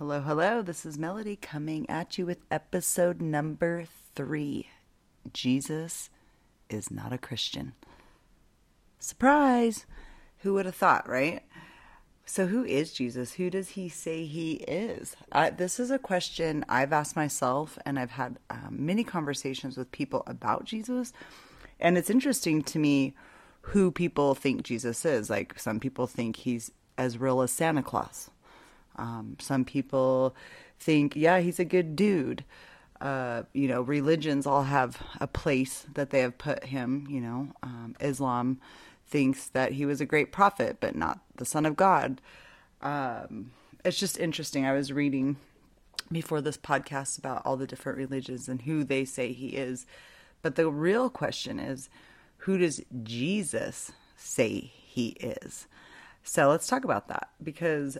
Hello, hello. This is Melody coming at you with episode number three Jesus is not a Christian. Surprise! Who would have thought, right? So, who is Jesus? Who does he say he is? This is a question I've asked myself, and I've had um, many conversations with people about Jesus. And it's interesting to me who people think Jesus is. Like, some people think he's as real as Santa Claus. Um, some people think, yeah, he's a good dude. Uh, you know, religions all have a place that they have put him. You know, um, Islam thinks that he was a great prophet, but not the son of God. Um, it's just interesting. I was reading before this podcast about all the different religions and who they say he is. But the real question is who does Jesus say he is? So let's talk about that because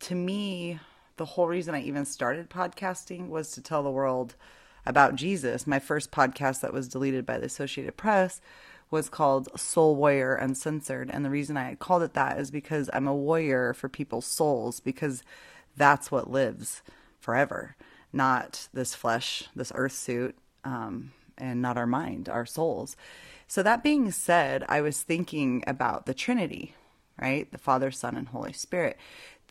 to me, the whole reason I even started podcasting was to tell the world about Jesus. My first podcast that was deleted by the Associated Press was called Soul Warrior Uncensored. And the reason I called it that is because I'm a warrior for people's souls, because that's what lives forever, not this flesh, this earth suit, um, and not our mind, our souls. So, that being said, I was thinking about the Trinity, right? The Father, Son, and Holy Spirit.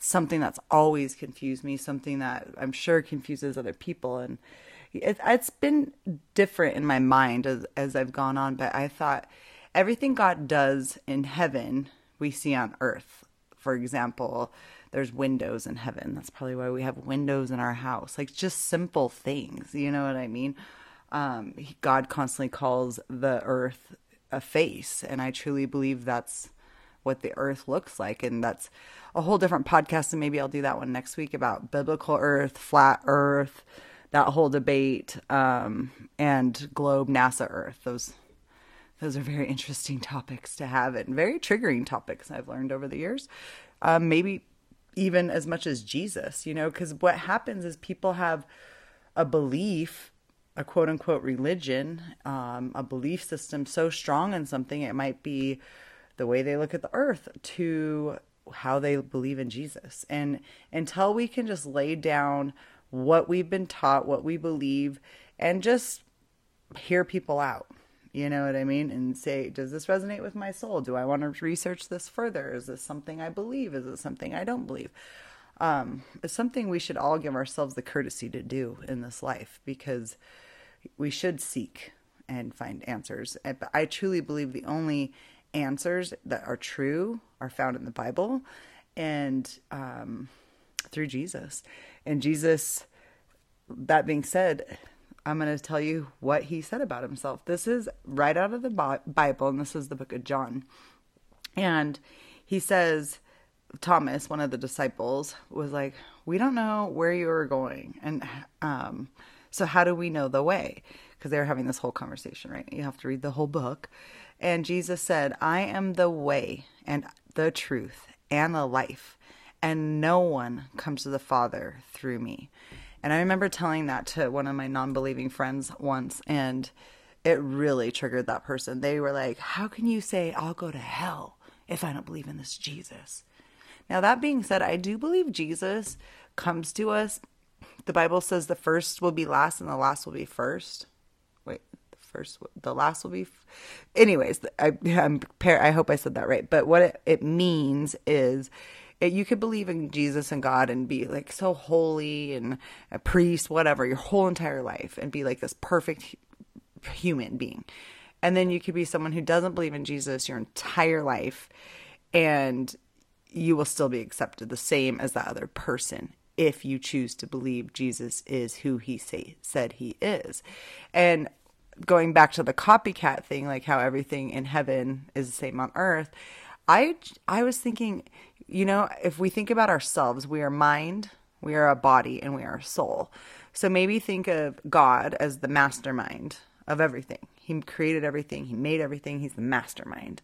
Something that's always confused me, something that I'm sure confuses other people. And it, has been different in my mind as, as I've gone on, but I thought everything God does in heaven, we see on earth. For example, there's windows in heaven. That's probably why we have windows in our house. Like just simple things, you know what I mean? Um, God constantly calls the earth a face, and I truly believe that's what the earth looks like. And that's a whole different podcast, and maybe I'll do that one next week about biblical earth, flat earth, that whole debate, um, and globe, NASA, Earth. Those those are very interesting topics to have and very triggering topics I've learned over the years. Um, maybe even as much as Jesus, you know, because what happens is people have a belief, a quote unquote religion, um, a belief system so strong in something, it might be the way they look at the earth to how they believe in Jesus. And until we can just lay down what we've been taught, what we believe, and just hear people out. You know what I mean? And say, does this resonate with my soul? Do I want to research this further? Is this something I believe? Is it something I don't believe? Um, it's something we should all give ourselves the courtesy to do in this life because we should seek and find answers. But I truly believe the only answers that are true are found in the Bible and um, through Jesus. And Jesus, that being said, I'm going to tell you what he said about himself. This is right out of the Bible, and this is the book of John. And he says, Thomas, one of the disciples, was like, We don't know where you are going. And um, so, how do we know the way? Because they were having this whole conversation, right? You have to read the whole book. And Jesus said, I am the way and the truth and the life and no one comes to the Father through me. And I remember telling that to one of my non believing friends once, and it really triggered that person. They were like, How can you say I'll go to hell if I don't believe in this Jesus? Now, that being said, I do believe Jesus comes to us. The Bible says the first will be last and the last will be first. First, the last will be. F- Anyways, I, I'm, I hope I said that right. But what it, it means is it, you could believe in Jesus and God and be like so holy and a priest, whatever, your whole entire life and be like this perfect human being. And then you could be someone who doesn't believe in Jesus your entire life and you will still be accepted the same as that other person if you choose to believe Jesus is who he say, said he is. And going back to the copycat thing, like how everything in heaven is the same on earth, I I was thinking you know, if we think about ourselves, we are mind, we are a body, and we are a soul. So maybe think of God as the mastermind of everything. He created everything, he made everything, he's the mastermind.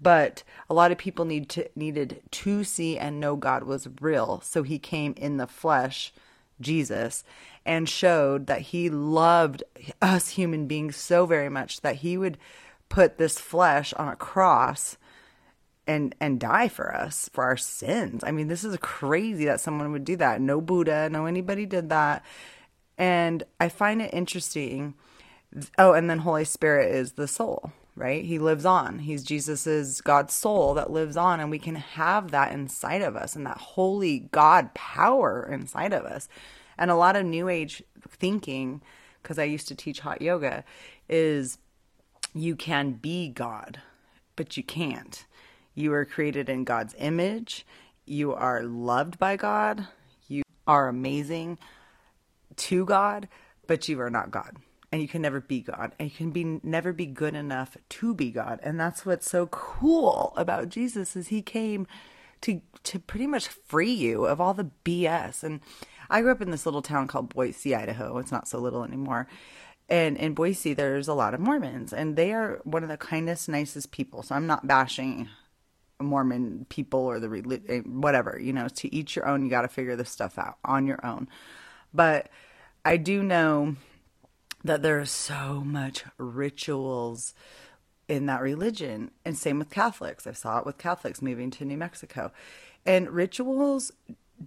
But a lot of people need to needed to see and know God was real, so he came in the flesh, Jesus, and showed that he loved us human beings so very much that he would put this flesh on a cross and and die for us for our sins. I mean, this is crazy that someone would do that. No Buddha, no anybody did that. And I find it interesting. Oh, and then Holy Spirit is the soul, right? He lives on. He's Jesus's God's soul that lives on and we can have that inside of us and that holy God power inside of us. And a lot of new age thinking because I used to teach hot yoga is you can be God, but you can't. You are created in God's image. You are loved by God. You are amazing to God, but you are not God. And you can never be God. And you can be never be good enough to be God. And that's what's so cool about Jesus is he came to to pretty much free you of all the BS. And I grew up in this little town called Boise, Idaho. It's not so little anymore. And in Boise, there's a lot of Mormons, and they are one of the kindest, nicest people. So I'm not bashing Mormon people or the eh, whatever. You know, to each your own. You got to figure this stuff out on your own. But I do know that there's so much rituals in that religion, and same with Catholics. I saw it with Catholics moving to New Mexico, and rituals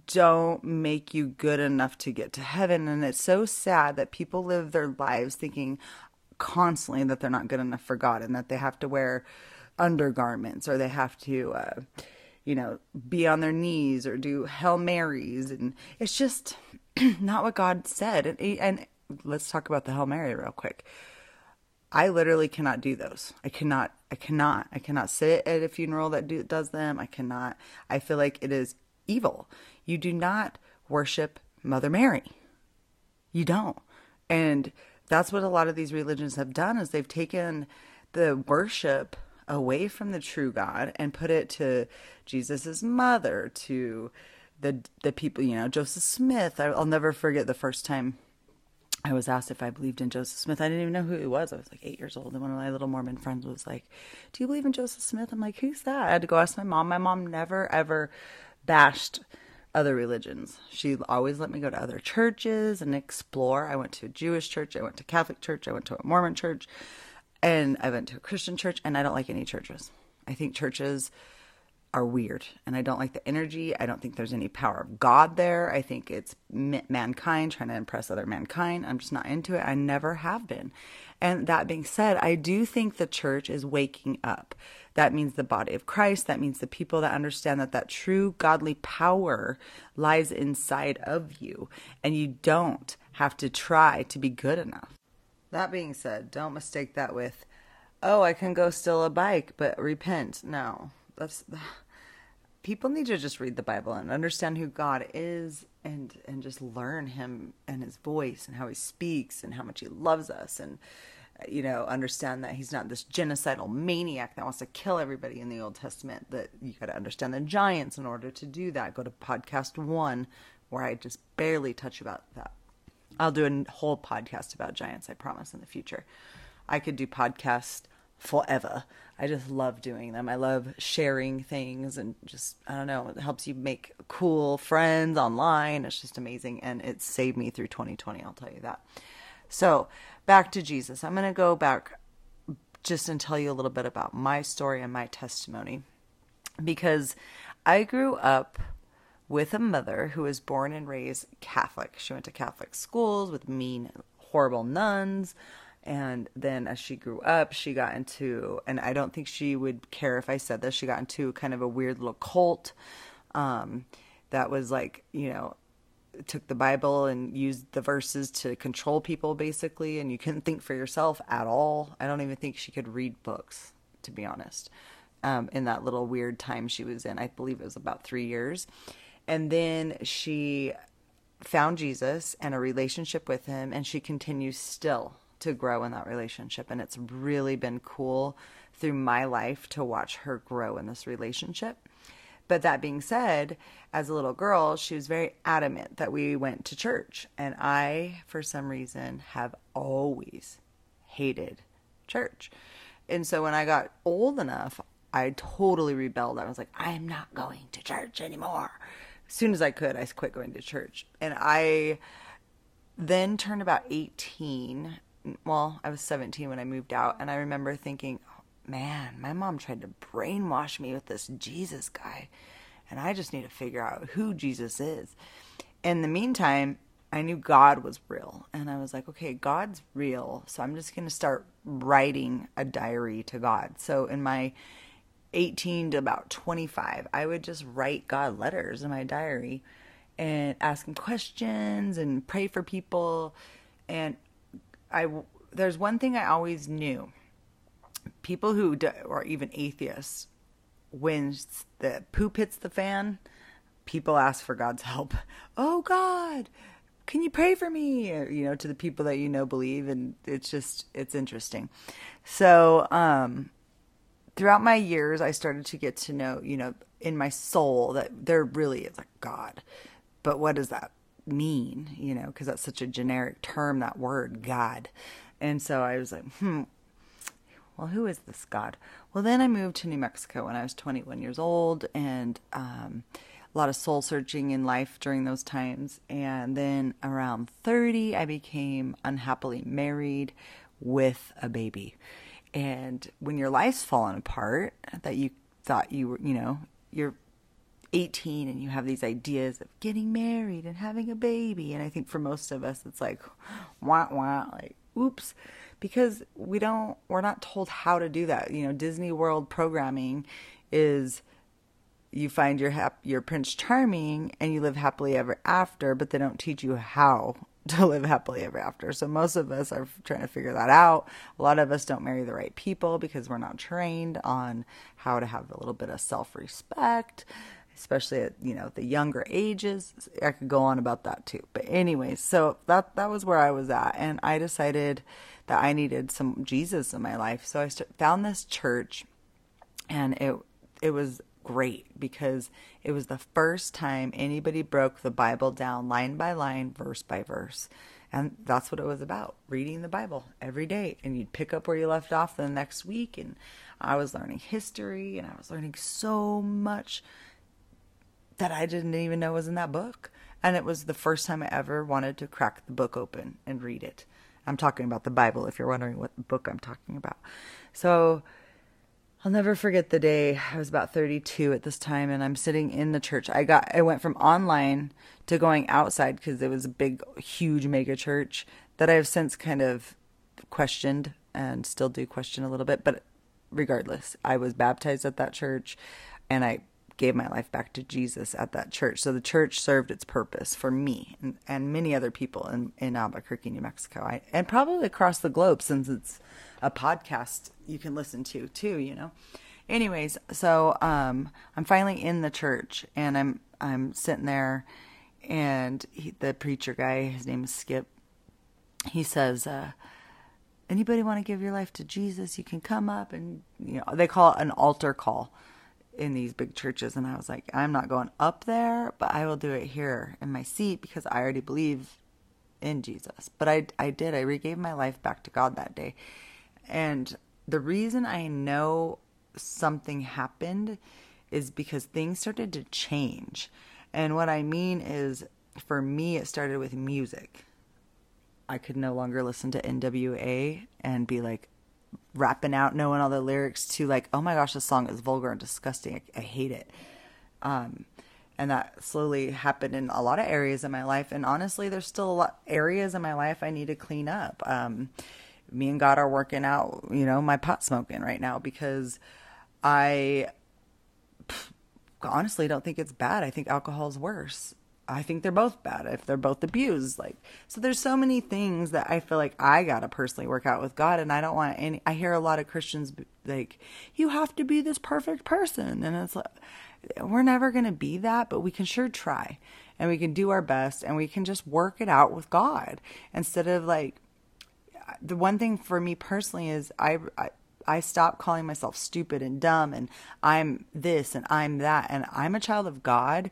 don't make you good enough to get to heaven. And it's so sad that people live their lives thinking constantly that they're not good enough for God and that they have to wear undergarments or they have to, uh, you know, be on their knees or do Hail Marys. And it's just not what God said. And, and let's talk about the Hail Mary real quick. I literally cannot do those. I cannot. I cannot. I cannot sit at a funeral that do, does them. I cannot. I feel like it is evil. You do not worship Mother Mary. You don't. And that's what a lot of these religions have done is they've taken the worship away from the true God and put it to Jesus's mother, to the the people, you know, Joseph Smith. I'll never forget the first time I was asked if I believed in Joseph Smith. I didn't even know who he was. I was like eight years old, and one of my little Mormon friends was like, "Do you believe in Joseph Smith?" I'm like, "Who's that?" I had to go ask my mom. My mom never ever bashed other religions. She always let me go to other churches and explore. I went to a Jewish church, I went to a Catholic church, I went to a Mormon church, and I went to a Christian church, and I don't like any churches. I think churches are weird and I don't like the energy. I don't think there's any power of God there. I think it's mankind trying to impress other mankind. I'm just not into it. I never have been. And that being said, I do think the church is waking up. That means the body of Christ. That means the people that understand that that true godly power lies inside of you and you don't have to try to be good enough. That being said, don't mistake that with, oh, I can go steal a bike, but repent. No, that's people need to just read the Bible and understand who God is and and just learn him and his voice and how he speaks and how much he loves us and you know understand that he's not this genocidal maniac that wants to kill everybody in the Old Testament that you got to understand the giants in order to do that. Go to podcast 1 where I just barely touch about that. I'll do a whole podcast about giants I promise in the future. I could do podcast forever. I just love doing them. I love sharing things and just, I don't know, it helps you make cool friends online. It's just amazing. And it saved me through 2020, I'll tell you that. So, back to Jesus. I'm going to go back just and tell you a little bit about my story and my testimony because I grew up with a mother who was born and raised Catholic. She went to Catholic schools with mean, horrible nuns. And then as she grew up, she got into, and I don't think she would care if I said this, she got into kind of a weird little cult um, that was like, you know, took the Bible and used the verses to control people basically, and you couldn't think for yourself at all. I don't even think she could read books, to be honest, um, in that little weird time she was in. I believe it was about three years. And then she found Jesus and a relationship with him, and she continues still to grow in that relationship. And it's really been cool through my life to watch her grow in this relationship. But that being said, as a little girl, she was very adamant that we went to church. And I, for some reason, have always hated church. And so when I got old enough, I totally rebelled. I was like, I am not going to church anymore. As soon as I could, I quit going to church. And I then turned about 18 well, I was 17 when I moved out, and I remember thinking, man, my mom tried to brainwash me with this Jesus guy, and I just need to figure out who Jesus is. In the meantime, I knew God was real, and I was like, okay, God's real, so I'm just going to start writing a diary to God. So in my 18 to about 25, I would just write God letters in my diary and ask him questions and pray for people. And I, there's one thing I always knew people who, do, or even atheists, when the poop hits the fan, people ask for God's help. Oh, God, can you pray for me? You know, to the people that you know believe. And it's just, it's interesting. So, um, throughout my years, I started to get to know, you know, in my soul that there really is a God. But what is that mean? You know, because that's such a generic term, that word, God. And so I was like, hmm, well, who is this God? Well, then I moved to New Mexico when I was 21 years old and um, a lot of soul searching in life during those times. And then around 30, I became unhappily married with a baby. And when your life's fallen apart, that you thought you were, you know, you're 18 and you have these ideas of getting married and having a baby. And I think for most of us, it's like, wah, wah, like, oops, because we don't, we're not told how to do that. You know, Disney World programming is you find your hap- your Prince Charming and you live happily ever after, but they don't teach you how to live happily ever after. So most of us are trying to figure that out. A lot of us don't marry the right people because we're not trained on how to have a little bit of self-respect, especially at, you know, the younger ages. I could go on about that too. But anyways, so that that was where I was at and I decided that I needed some Jesus in my life. So I st- found this church and it it was great because it was the first time anybody broke the Bible down line by line, verse by verse. And that's what it was about reading the Bible every day. And you'd pick up where you left off the next week. And I was learning history and I was learning so much that I didn't even know was in that book. And it was the first time I ever wanted to crack the book open and read it. I'm talking about the Bible if you're wondering what book I'm talking about. So I'll never forget the day. I was about 32 at this time and I'm sitting in the church. I got I went from online to going outside because it was a big huge mega church that I have since kind of questioned and still do question a little bit, but regardless, I was baptized at that church and I gave my life back to Jesus at that church. So the church served its purpose for me and, and many other people in, in Albuquerque, New Mexico, I, and probably across the globe since it's a podcast you can listen to too, you know. Anyways, so um, I'm finally in the church and I'm I'm sitting there, and he, the preacher guy, his name is Skip. He says, uh, "Anybody want to give your life to Jesus? You can come up and you know they call it an altar call." In these big churches and I was like, I'm not going up there, but I will do it here in my seat because I already believe in Jesus. But I I did. I regave my life back to God that day. And the reason I know something happened is because things started to change. And what I mean is, for me, it started with music. I could no longer listen to NWA and be like rapping out, knowing all the lyrics to like, oh my gosh, this song is vulgar and disgusting. I, I hate it. Um, and that slowly happened in a lot of areas in my life. And honestly, there's still a lot areas in my life I need to clean up. Um, me and God are working out, you know, my pot smoking right now because I honestly don't think it's bad. I think alcohol is worse. I think they're both bad if they're both abused. Like, so there's so many things that I feel like I gotta personally work out with God, and I don't want any. I hear a lot of Christians like, "You have to be this perfect person," and it's like, we're never gonna be that, but we can sure try, and we can do our best, and we can just work it out with God instead of like the one thing for me personally is I, I I calling myself stupid and dumb and I'm this and I'm that and I'm a child of God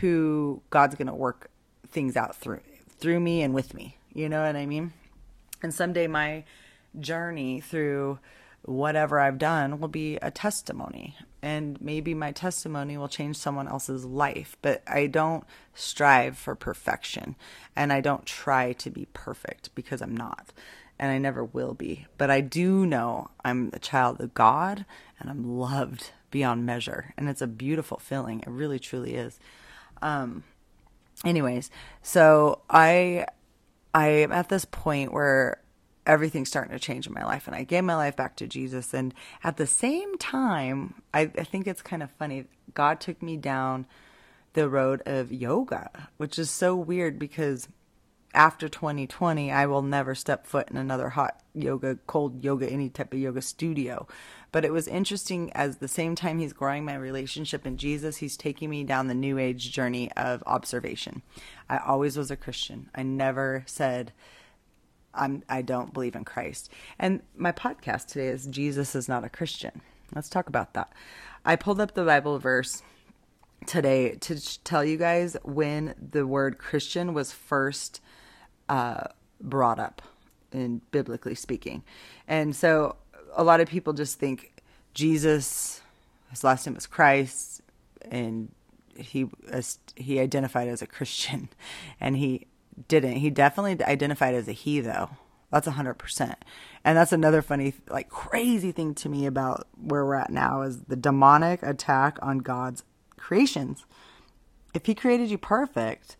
who God's going to work things out through through me and with me. You know what I mean? And someday my journey through whatever I've done will be a testimony. And maybe my testimony will change someone else's life. But I don't strive for perfection. And I don't try to be perfect because I'm not and I never will be. But I do know I'm a child of God and I'm loved beyond measure. And it's a beautiful feeling. It really, truly is. Um, anyways, so I, I am at this point where everything's starting to change in my life and I gave my life back to Jesus. And at the same time, I, I think it's kind of funny. God took me down the road of yoga, which is so weird because after 2020, I will never step foot in another hot yoga, cold yoga, any type of yoga studio. But it was interesting as the same time he's growing my relationship in Jesus, he's taking me down the new age journey of observation. I always was a Christian. I never said I'm I don't believe in Christ. And my podcast today is Jesus is not a Christian. Let's talk about that. I pulled up the Bible verse today to tell you guys when the word Christian was first uh, brought up in biblically speaking. And so a lot of people just think Jesus, his last name was Christ, and he he identified as a Christian, and he didn't. He definitely identified as a he though. That's a hundred percent. And that's another funny, like crazy thing to me about where we're at now is the demonic attack on God's creations. If he created you perfect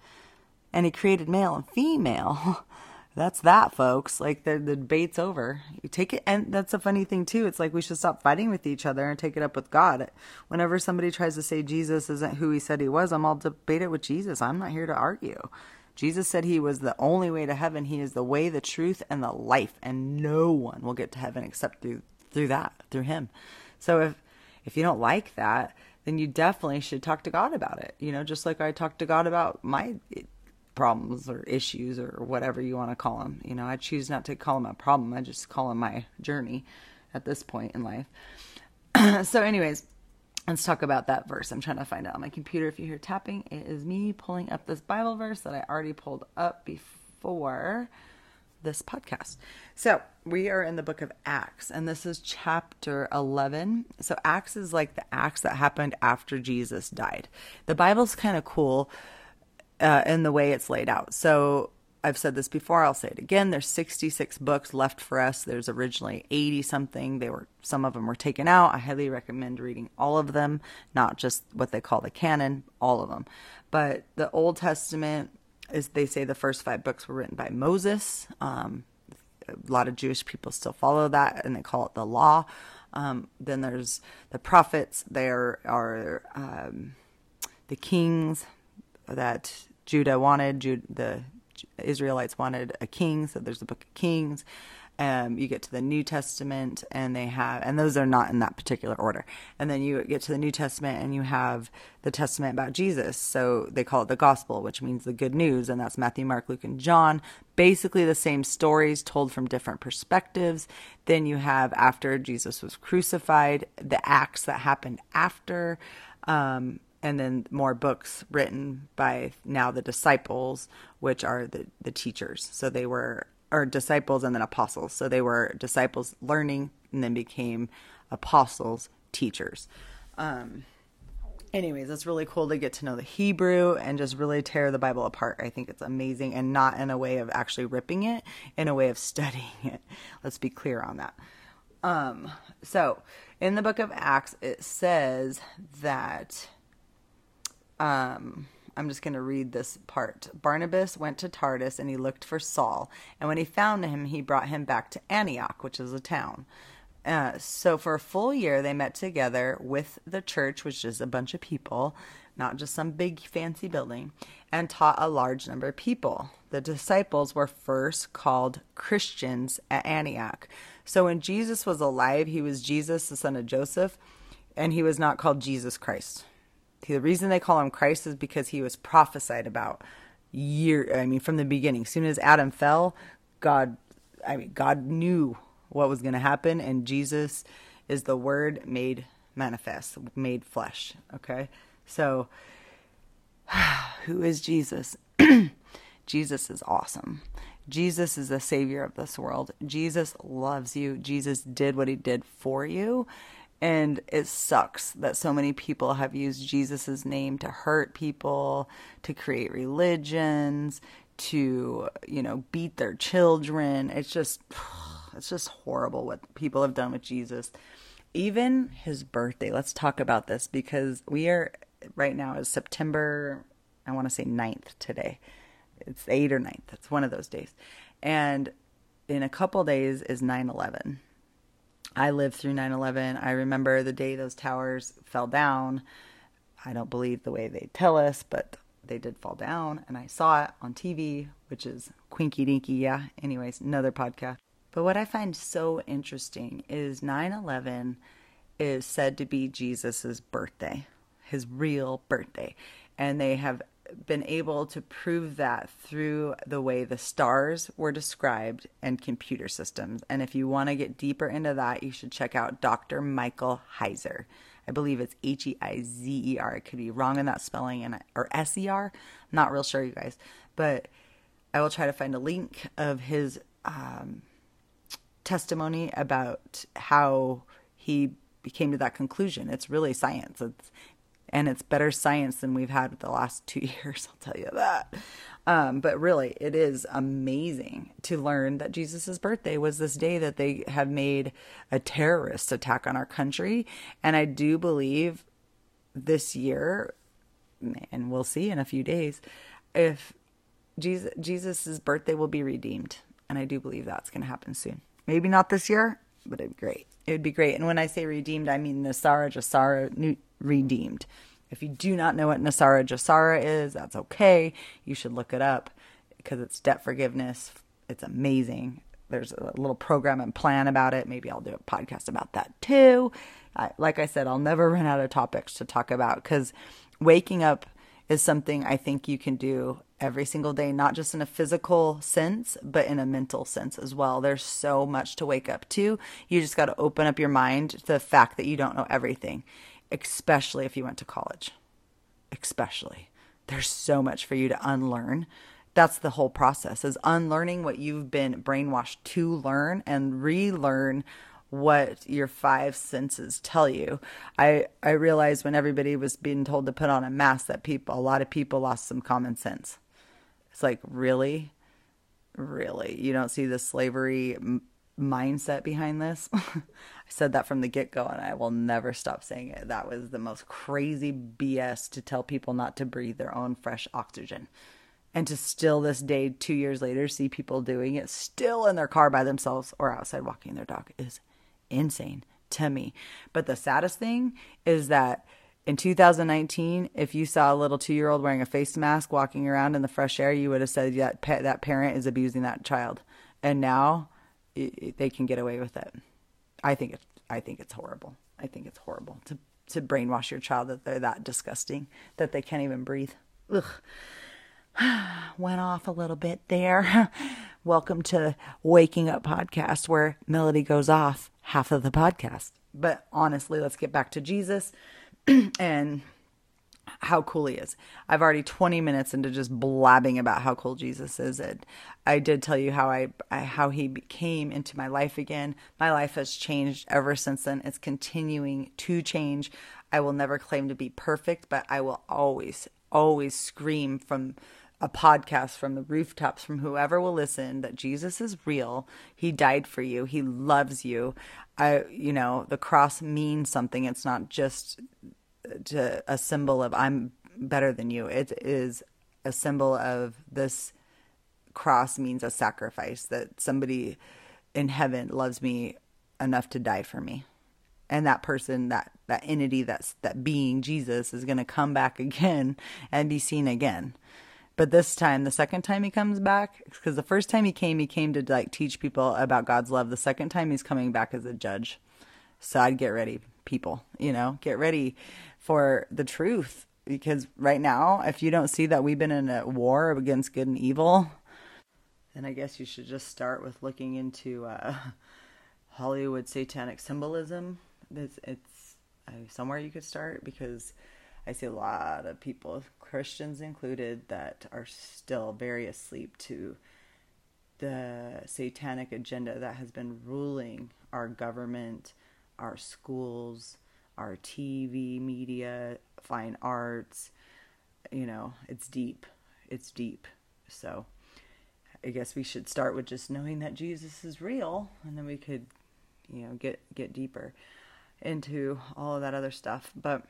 and he created male and female, that's that, folks. Like the, the debate's over. You take it, and that's a funny thing too. It's like we should stop fighting with each other and take it up with God. Whenever somebody tries to say Jesus isn't who he said he was, I'm all debate it with Jesus. I'm not here to argue. Jesus said he was the only way to heaven. He is the way, the truth, and the life, and no one will get to heaven except through through that, through him. So if if you don't like that, then you definitely should talk to God about it. You know, just like I talked to God about my problems or issues or whatever you want to call them. You know, I choose not to call them a problem. I just call them my journey at this point in life. so anyways, Let's talk about that verse. I'm trying to find out on my computer. If you hear tapping, it is me pulling up this Bible verse that I already pulled up before this podcast. So we are in the book of Acts, and this is chapter 11. So Acts is like the acts that happened after Jesus died. The Bible's kind of cool uh, in the way it's laid out. So I've said this before, I'll say it again. There's 66 books left for us. There's originally 80 something. They were some of them were taken out. I highly recommend reading all of them, not just what they call the canon, all of them. But the Old Testament is they say the first 5 books were written by Moses. Um, a lot of Jewish people still follow that and they call it the law. Um, then there's the prophets. There are um, the kings that Judah wanted. Jude, the Israelites wanted a king, so there's the Book of Kings. Um, you get to the New Testament, and they have, and those are not in that particular order. And then you get to the New Testament, and you have the Testament about Jesus. So they call it the Gospel, which means the good news, and that's Matthew, Mark, Luke, and John. Basically, the same stories told from different perspectives. Then you have after Jesus was crucified, the acts that happened after. Um, and then more books written by now the disciples, which are the, the teachers. So they were, or disciples and then apostles. So they were disciples learning and then became apostles, teachers. Um, anyways, it's really cool to get to know the Hebrew and just really tear the Bible apart. I think it's amazing and not in a way of actually ripping it, in a way of studying it. Let's be clear on that. Um, so in the book of Acts, it says that um, I'm just going to read this part. Barnabas went to Tarsus and he looked for Saul. And when he found him, he brought him back to Antioch, which is a town. Uh, so for a full year, they met together with the church, which is a bunch of people, not just some big fancy building, and taught a large number of people. The disciples were first called Christians at Antioch. So when Jesus was alive, he was Jesus, the son of Joseph, and he was not called Jesus Christ the reason they call him Christ is because he was prophesied about year I mean from the beginning. As soon as Adam fell, God I mean God knew what was going to happen and Jesus is the word made manifest, made flesh, okay? So who is Jesus? Jesus is awesome. Jesus is the savior of this world. Jesus loves you. Jesus did what he did for you. And it sucks that so many people have used Jesus' name to hurt people, to create religions, to, you know, beat their children. It's just it's just horrible what people have done with Jesus. Even his birthday. Let's talk about this because we are right now is September I want to say 9th today. It's 8 or 9th. It's one of those days. And in a couple days is 9/11. I lived through 9/11. I remember the day those towers fell down. I don't believe the way they tell us, but they did fall down and I saw it on TV, which is quinky dinky. Yeah. Anyways, another podcast. But what I find so interesting is 9 11 is said to be Jesus's birthday, his real birthday. And they have been able to prove that through the way the stars were described and computer systems. And if you want to get deeper into that, you should check out Dr. Michael Heiser. I believe it's H E I Z E R. It could be wrong in that spelling and or S E R. Not real sure, you guys, but I will try to find a link of his um, testimony about how he came to that conclusion. It's really science. It's and it's better science than we've had the last two years. I'll tell you that. Um, but really, it is amazing to learn that Jesus' birthday was this day that they have made a terrorist attack on our country. And I do believe this year, and we'll see in a few days, if Jesus Jesus's birthday will be redeemed. And I do believe that's going to happen soon. Maybe not this year, but it'd be great. It would be great. And when I say redeemed, I mean NESARA GESARA redeemed. If you do not know what NESARA GESARA is, that's okay. You should look it up because it's debt forgiveness. It's amazing. There's a little program and plan about it. Maybe I'll do a podcast about that too. I, like I said, I'll never run out of topics to talk about because waking up is something I think you can do every single day, not just in a physical sense, but in a mental sense as well. There's so much to wake up to. You just got to open up your mind to the fact that you don't know everything especially if you went to college. Especially. There's so much for you to unlearn. That's the whole process is unlearning what you've been brainwashed to learn and relearn what your five senses tell you. I I realized when everybody was being told to put on a mask that people a lot of people lost some common sense. It's like, really? Really? You don't see the slavery mindset behind this. I said that from the get go, and I will never stop saying it. That was the most crazy BS to tell people not to breathe their own fresh oxygen. And to still this day, two years later, see people doing it still in their car by themselves or outside walking their dog is insane to me. But the saddest thing is that in 2019, if you saw a little two year old wearing a face mask walking around in the fresh air, you would have said that that parent is abusing that child. And now it, they can get away with it. I think it's I think it's horrible. I think it's horrible to to brainwash your child that they're that disgusting that they can't even breathe. Ugh. Went off a little bit there. Welcome to Waking Up Podcast, where Melody goes off half of the podcast. But honestly, let's get back to Jesus and how cool he is. I've already 20 minutes into just blabbing about how cool Jesus is. And I did tell you how I, I, how he came into my life again. My life has changed ever since then. It's continuing to change. I will never claim to be perfect, but I will always always scream from a podcast from the rooftops from whoever will listen that Jesus is real. He died for you. He loves you. I you know, the cross means something. It's not just to a symbol of I'm better than you. It is a symbol of this cross means a sacrifice that somebody in heaven loves me enough to die for me. And that person, that that entity, that's that being Jesus is going to come back again and be seen again. But this time, the second time he comes back, because the first time he came, he came to like teach people about God's love. The second time he's coming back as a judge. So I'd get ready, people, you know, get ready for the truth because right now if you don't see that we've been in a war against good and evil then i guess you should just start with looking into uh, hollywood satanic symbolism. It's, it's uh, somewhere you could start because i see a lot of people christians included that are still very asleep to the satanic agenda that has been ruling our government our schools our TV media, fine arts. You know, it's deep. It's deep. So I guess we should start with just knowing that Jesus is real, and then we could, you know, get get deeper into all of that other stuff. But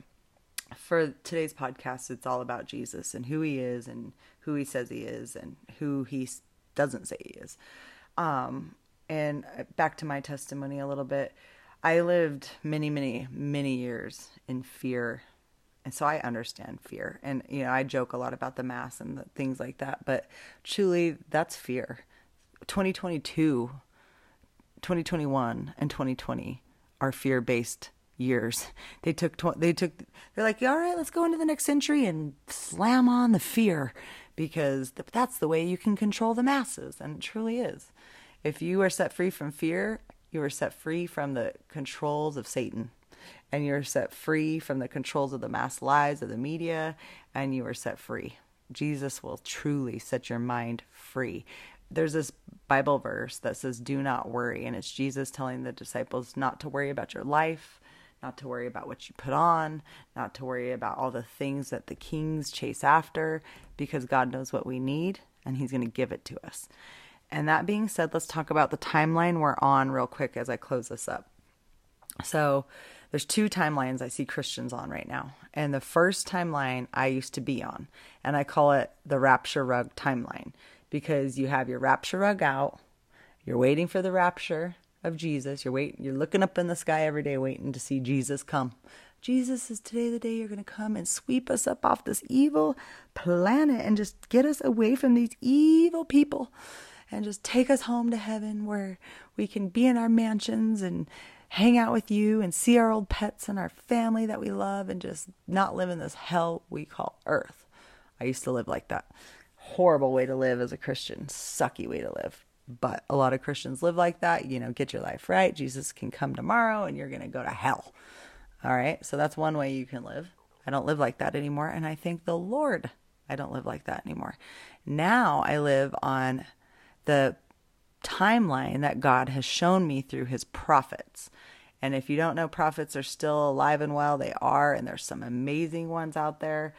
for today's podcast, it's all about Jesus and who he is and who he says he is and who he doesn't say he is. Um, and back to my testimony a little bit. I lived many, many, many years in fear. And so I understand fear. And, you know, I joke a lot about the mass and the things like that. But truly, that's fear. 2022, 2021, and 2020 are fear based years. They took tw- they took they're like, "All right, let's go into the next century and slam on the fear because th- that's the way you can control the masses." And it truly is. If you are set free from fear, you are set free from the controls of Satan. And you're set free from the controls of the mass lies of the media, and you are set free. Jesus will truly set your mind free there's this Bible verse that says, Do not worry. And it's Jesus telling the disciples not to worry about your life, not to worry about what you put on, not to worry about all the things that the kings chase after, because God knows what we need and He's going to give it to us. And that being said, let's talk about the timeline we're on real quick as I close this up. So, there's two timelines I see Christians on right now. And the first timeline I used to be on, and I call it the rapture rug timeline because you have your rapture rug out, you're waiting for the rapture, of Jesus. You're waiting, you're looking up in the sky every day waiting to see Jesus come. Jesus is today the day you're going to come and sweep us up off this evil planet and just get us away from these evil people and just take us home to heaven where we can be in our mansions and hang out with you and see our old pets and our family that we love and just not live in this hell we call earth. I used to live like that. Horrible way to live as a Christian, sucky way to live but a lot of Christians live like that. You know, get your life right. Jesus can come tomorrow and you're going to go to hell. All right. So that's one way you can live. I don't live like that anymore. And I thank the Lord I don't live like that anymore. Now I live on the timeline that God has shown me through his prophets. And if you don't know, prophets are still alive and well. They are. And there's some amazing ones out there.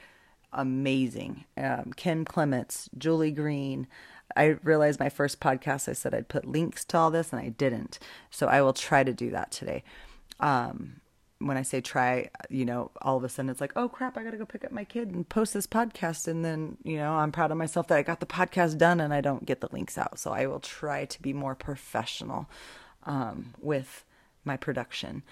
Amazing. Um, Kim Clements, Julie Green, I realized my first podcast, I said I'd put links to all this, and I didn't. So I will try to do that today. Um, when I say try, you know, all of a sudden it's like, oh crap, I got to go pick up my kid and post this podcast. And then, you know, I'm proud of myself that I got the podcast done and I don't get the links out. So I will try to be more professional um, with my production.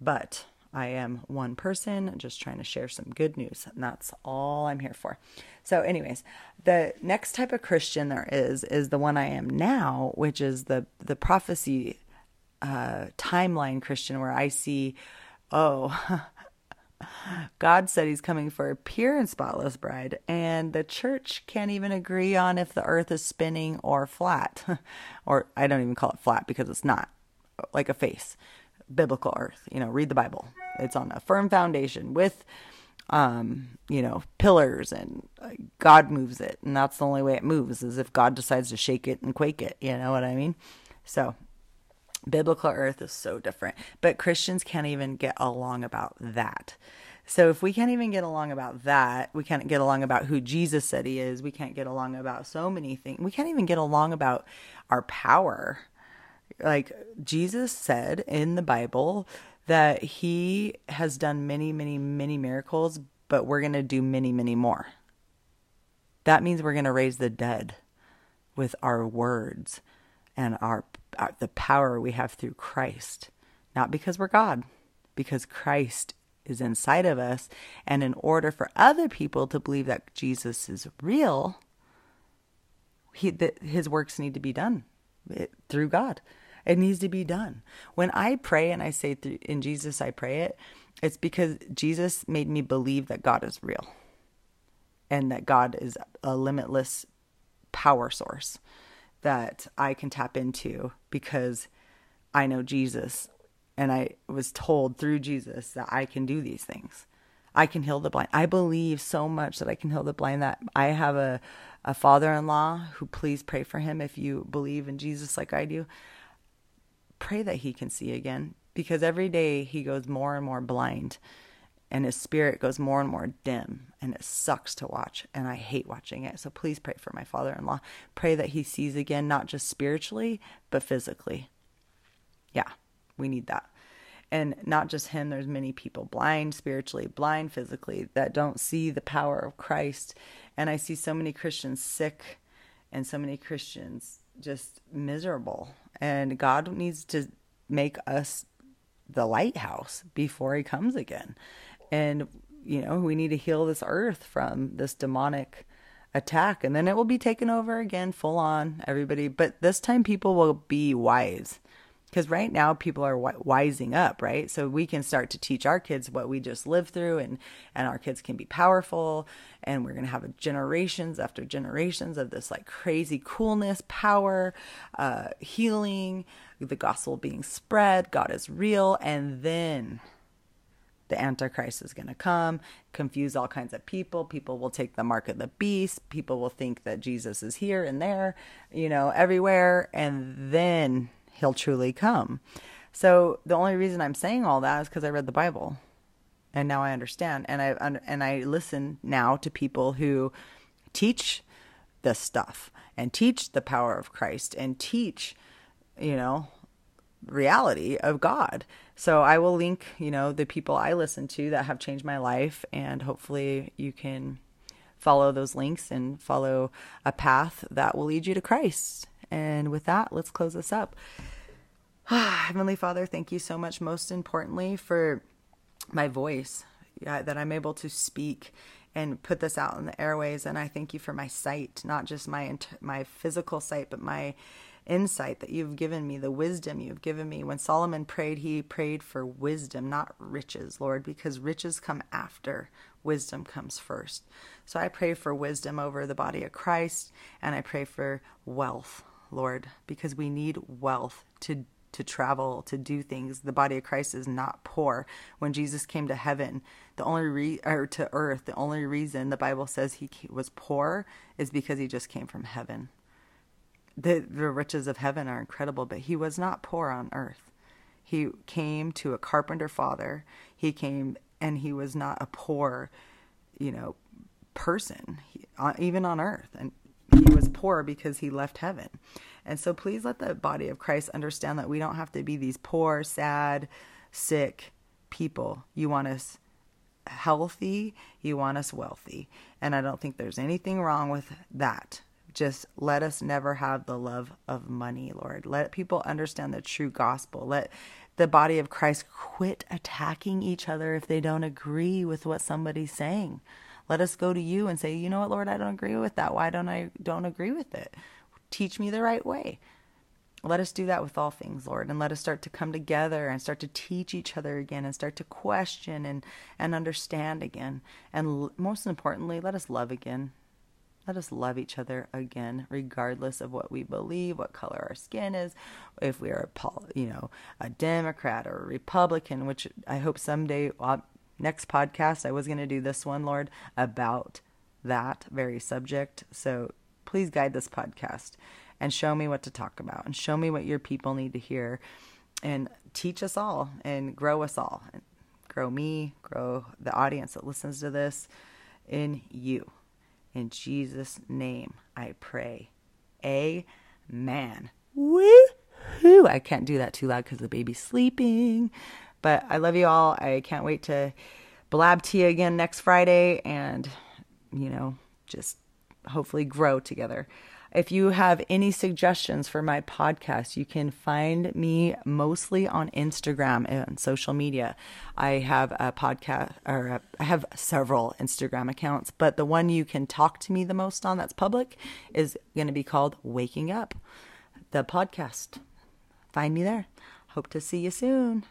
But I am one person just trying to share some good news, and that's all I'm here for. So, anyways, the next type of Christian there is is the one I am now, which is the the prophecy uh, timeline Christian, where I see, oh. God said he's coming for a pure and spotless bride, and the church can't even agree on if the earth is spinning or flat. or I don't even call it flat because it's not like a face biblical earth. You know, read the Bible. It's on a firm foundation with, um, you know, pillars, and uh, God moves it, and that's the only way it moves is if God decides to shake it and quake it. You know what I mean? So, biblical earth is so different, but Christians can't even get along about that. So if we can't even get along about that, we can't get along about who Jesus said he is. We can't get along about so many things. We can't even get along about our power like Jesus said in the Bible that he has done many, many, many miracles, but we're going to do many, many more. That means we're going to raise the dead with our words and our, our the power we have through Christ. Not because we're God, because Christ is inside of us. And in order for other people to believe that Jesus is real, he, that his works need to be done it, through God. It needs to be done. When I pray and I say in Jesus I pray it, it's because Jesus made me believe that God is real and that God is a limitless power source that I can tap into because I know Jesus and I was told through Jesus that I can do these things. I can heal the blind. I believe so much that I can heal the blind that I have a, a father in law who please pray for him if you believe in Jesus like I do pray that he can see again because every day he goes more and more blind and his spirit goes more and more dim and it sucks to watch and i hate watching it. So please pray for my father-in-law. Pray that he sees again not just spiritually but physically. Yeah we need that. And not just him there's many people blind spiritually blind physically that don't see the power of christ. And i see so many christians sick and so many christians just miserable. And god needs to make us the lighthouse before he comes again. And, you know, we need to heal this earth from this demonic attack. And then it will be taken over again, full on, everybody. But this time people will be wise. Because right now people are wising up, right? So we can start to teach our kids what we just lived through, and and our kids can be powerful, and we're gonna have generations after generations of this like crazy coolness, power, uh, healing, the gospel being spread, God is real, and then the antichrist is going to come confuse all kinds of people people will take the mark of the beast people will think that jesus is here and there you know everywhere and then he'll truly come. So the only reason i'm saying all that is because i read the bible and now i understand and i and i listen now to people who teach this stuff and teach the power of christ and teach you know, reality of God. So I will link, you know, the people I listen to that have changed my life and hopefully you can follow those links and follow a path that will lead you to Christ. And with that, let's close this up. Heavenly Father, thank you so much most importantly for my voice, yeah, that I'm able to speak and put this out in the airways and I thank you for my sight, not just my my physical sight, but my insight that you've given me, the wisdom you've given me. When Solomon prayed, he prayed for wisdom, not riches, Lord, because riches come after, wisdom comes first. So I pray for wisdom over the body of Christ, and I pray for wealth, Lord, because we need wealth to to travel, to do things. The body of Christ is not poor. When Jesus came to heaven, the only re- or to earth, the only reason the Bible says he was poor is because he just came from heaven the, the riches of heaven are incredible, but he was not poor on earth. He came to a carpenter father. He came and he was not a poor, you know, person, he, uh, even on earth. And he was poor because he left heaven. And so please let the body of Christ understand that we don't have to be these poor, sad, sick people. You want us healthy, you want us wealthy. And I don't think there's anything wrong with that just let us never have the love of money, Lord. Let people understand the true gospel. Let the body of Christ quit attacking each other if they don't agree with what somebody's saying. Let us go to you and say, "You know what, Lord, I don't agree with that. Why don't I don't agree with it? Teach me the right way." Let us do that with all things, Lord, and let us start to come together and start to teach each other again and start to question and and understand again. And most importantly, let us love again. Let us love each other again, regardless of what we believe, what color our skin is, if we are a you know a Democrat or a Republican. Which I hope someday, uh, next podcast, I was going to do this one, Lord, about that very subject. So please guide this podcast and show me what to talk about and show me what your people need to hear and teach us all and grow us all. Grow me, grow the audience that listens to this in you. In Jesus' name, I pray. Amen. Woohoo! I can't do that too loud because the baby's sleeping. But I love you all. I can't wait to blab to you again next Friday and, you know, just hopefully grow together. If you have any suggestions for my podcast, you can find me mostly on Instagram and social media. I have a podcast, or a, I have several Instagram accounts, but the one you can talk to me the most on that's public is going to be called Waking Up, the podcast. Find me there. Hope to see you soon.